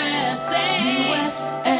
USA. USA.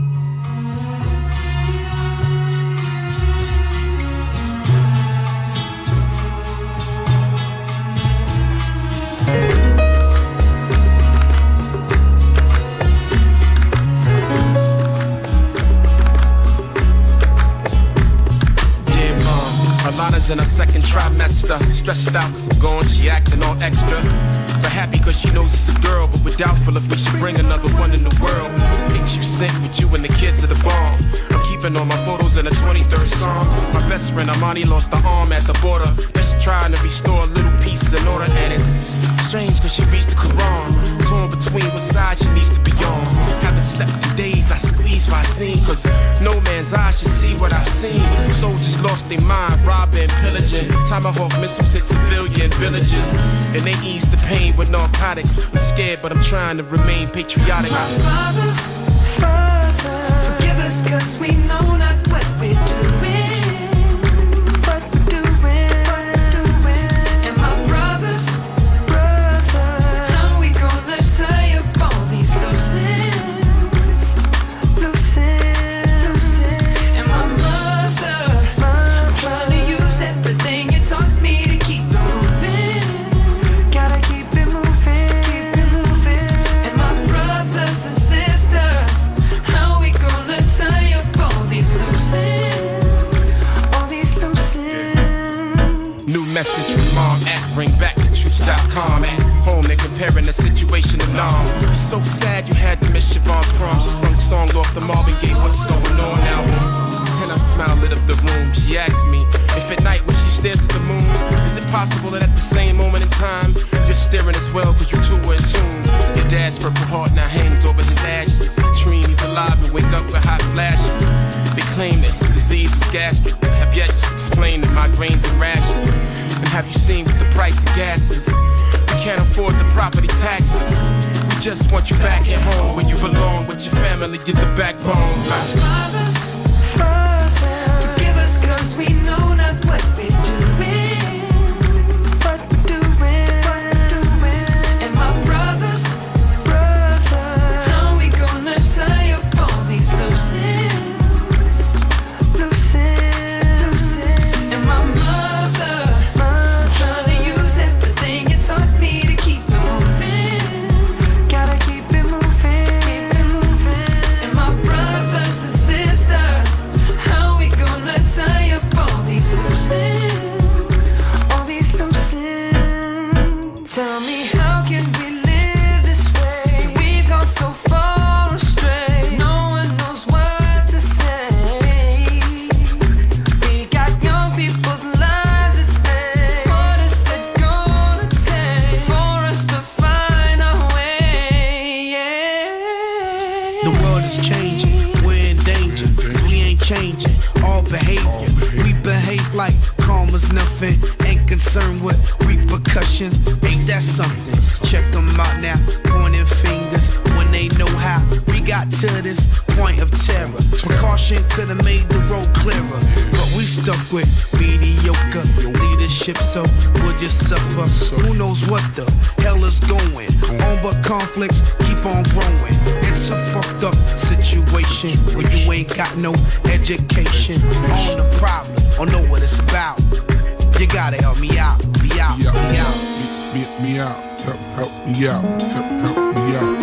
Stressed out cause I'm gone, she acting all extra. But happy cause she knows it's a girl, but we're doubtful if we should bring another one in the world. Pics you sent with you and the kids at the bomb. I'm keeping all my photos in the 23rd Psalm. My best friend Amani lost her arm at the border. Just trying to restore a little pieces in order, and it's strange cause she reached the Quran. Torn between what side she needs to be on. Haven't slept in days, I squeeze my scene cause no man's eye should see what I've seen. Soldiers lost their mind, robbing, pillaging. Tomahawk missiles hit civilian villages. And they ease the pain with narcotics. I'm scared, but I'm trying to remain patriotic. Father, Father, forgive us 'cause we get the backbone. We'll suffer. Who knows what the hell is going on, but conflicts keep on growing. It's a fucked up situation when you ain't got no education on the problem or know what it's about. You gotta help me out, me out, me out, me out. me, me, me out, help, help me out, help, help me out.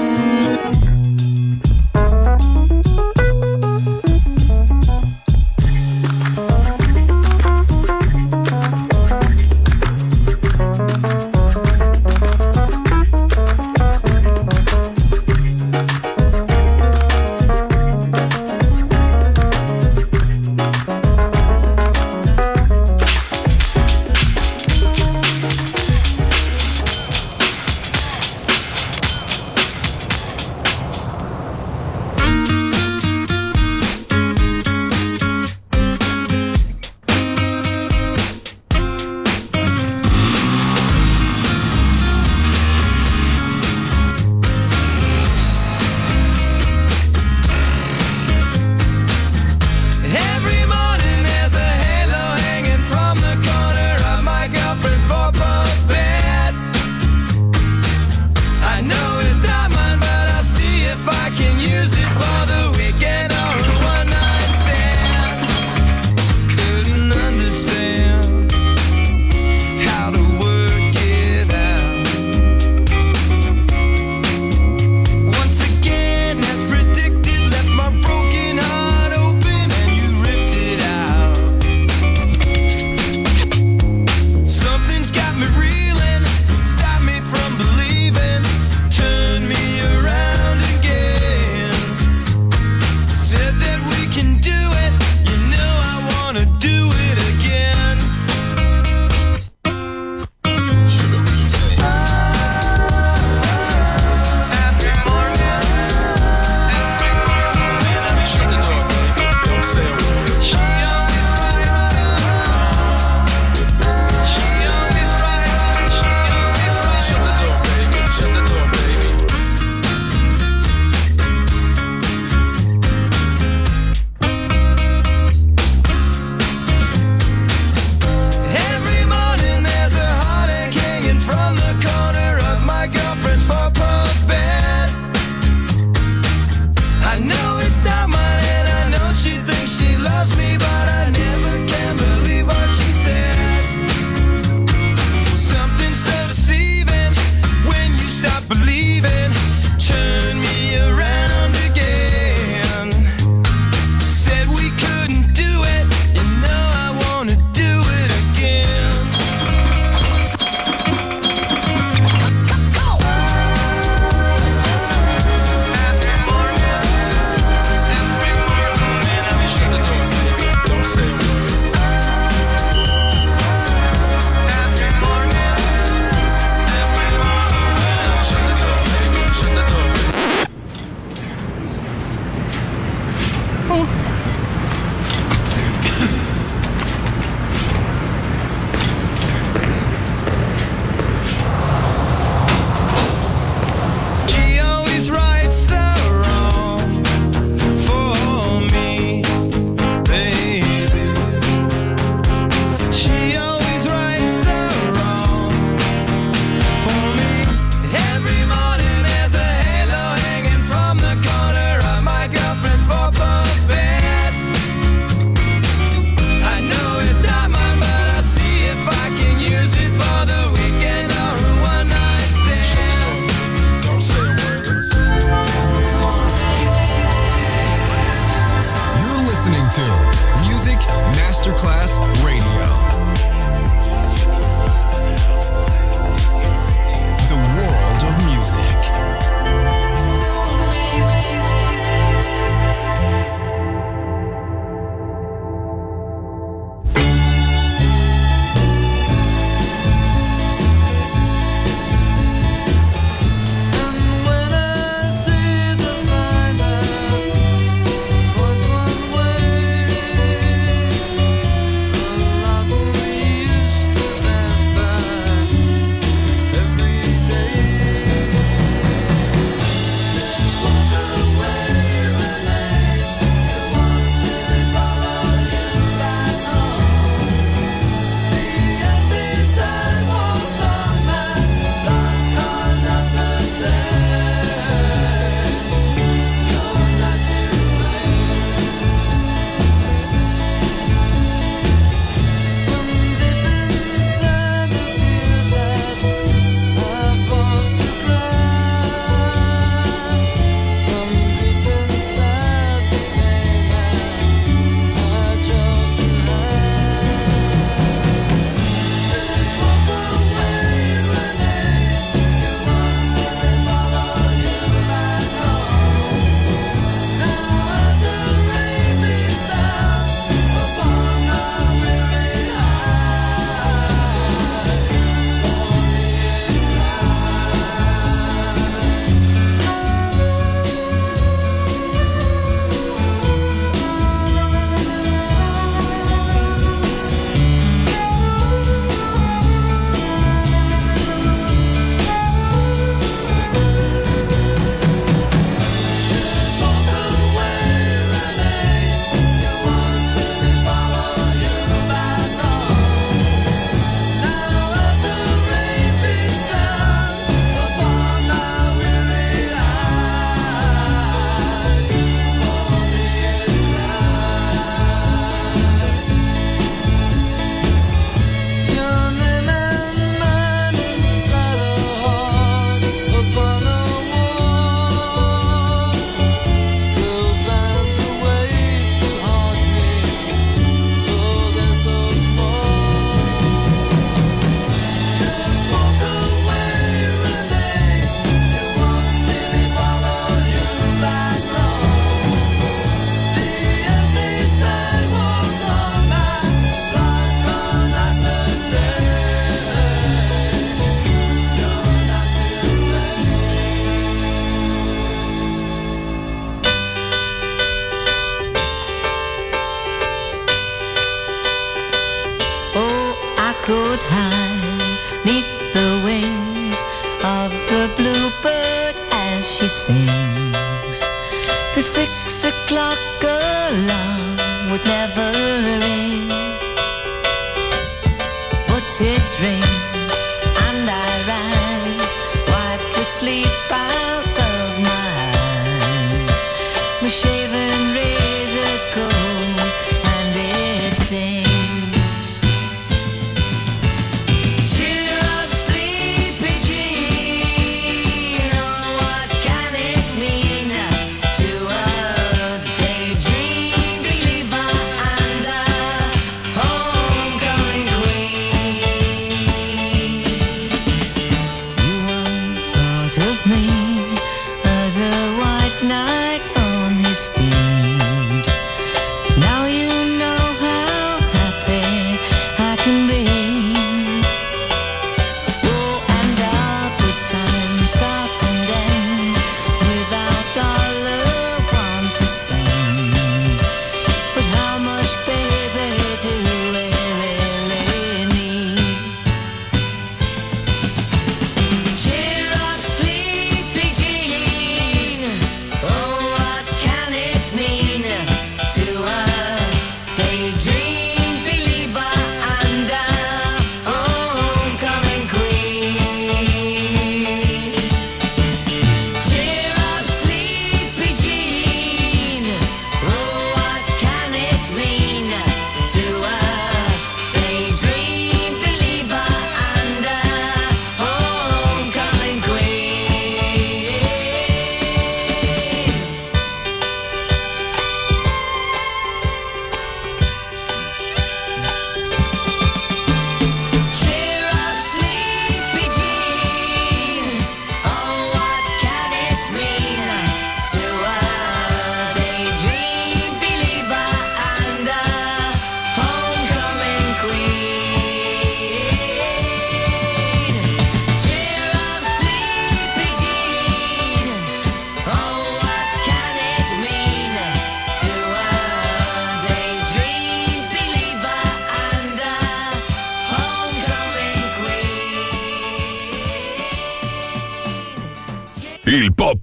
Sleep out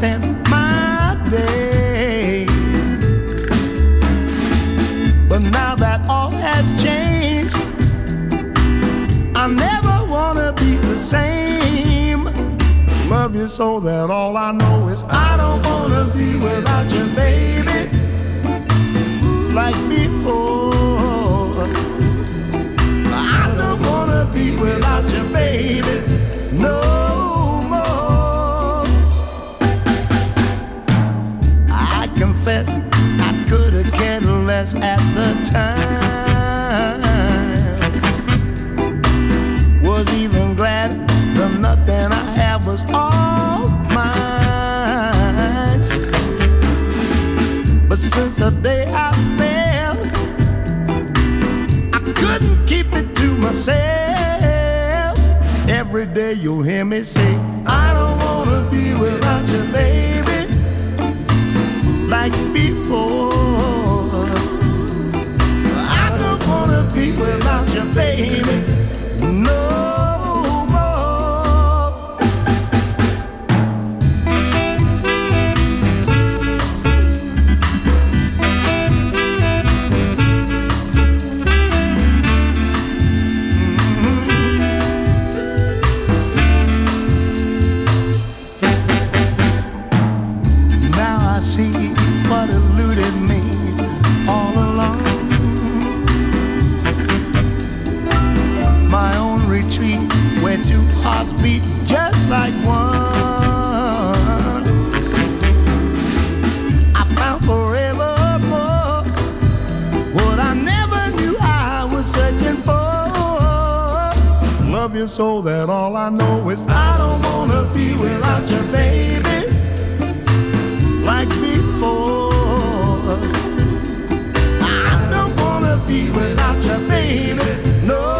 Spent my day. But now that all has changed, I never wanna be the same. Love you so that all I know is I don't wanna be without you, baby like before. I don't wanna be without you, baby, no cared at the time. Was even glad the nothing I had was all mine. But since the day I fell, I couldn't keep it to myself. Every day you'll hear me say, I don't wanna be without you, baby, like before. Love you so that all I know is I don't wanna be without you, baby. Like before. I don't wanna be without you, baby, no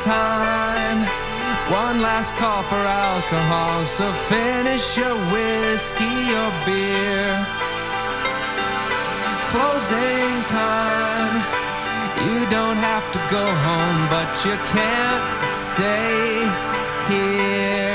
time. One last call for alcohol, so finish your whiskey or beer. Closing time. You don't have to go home, but you can't stay here.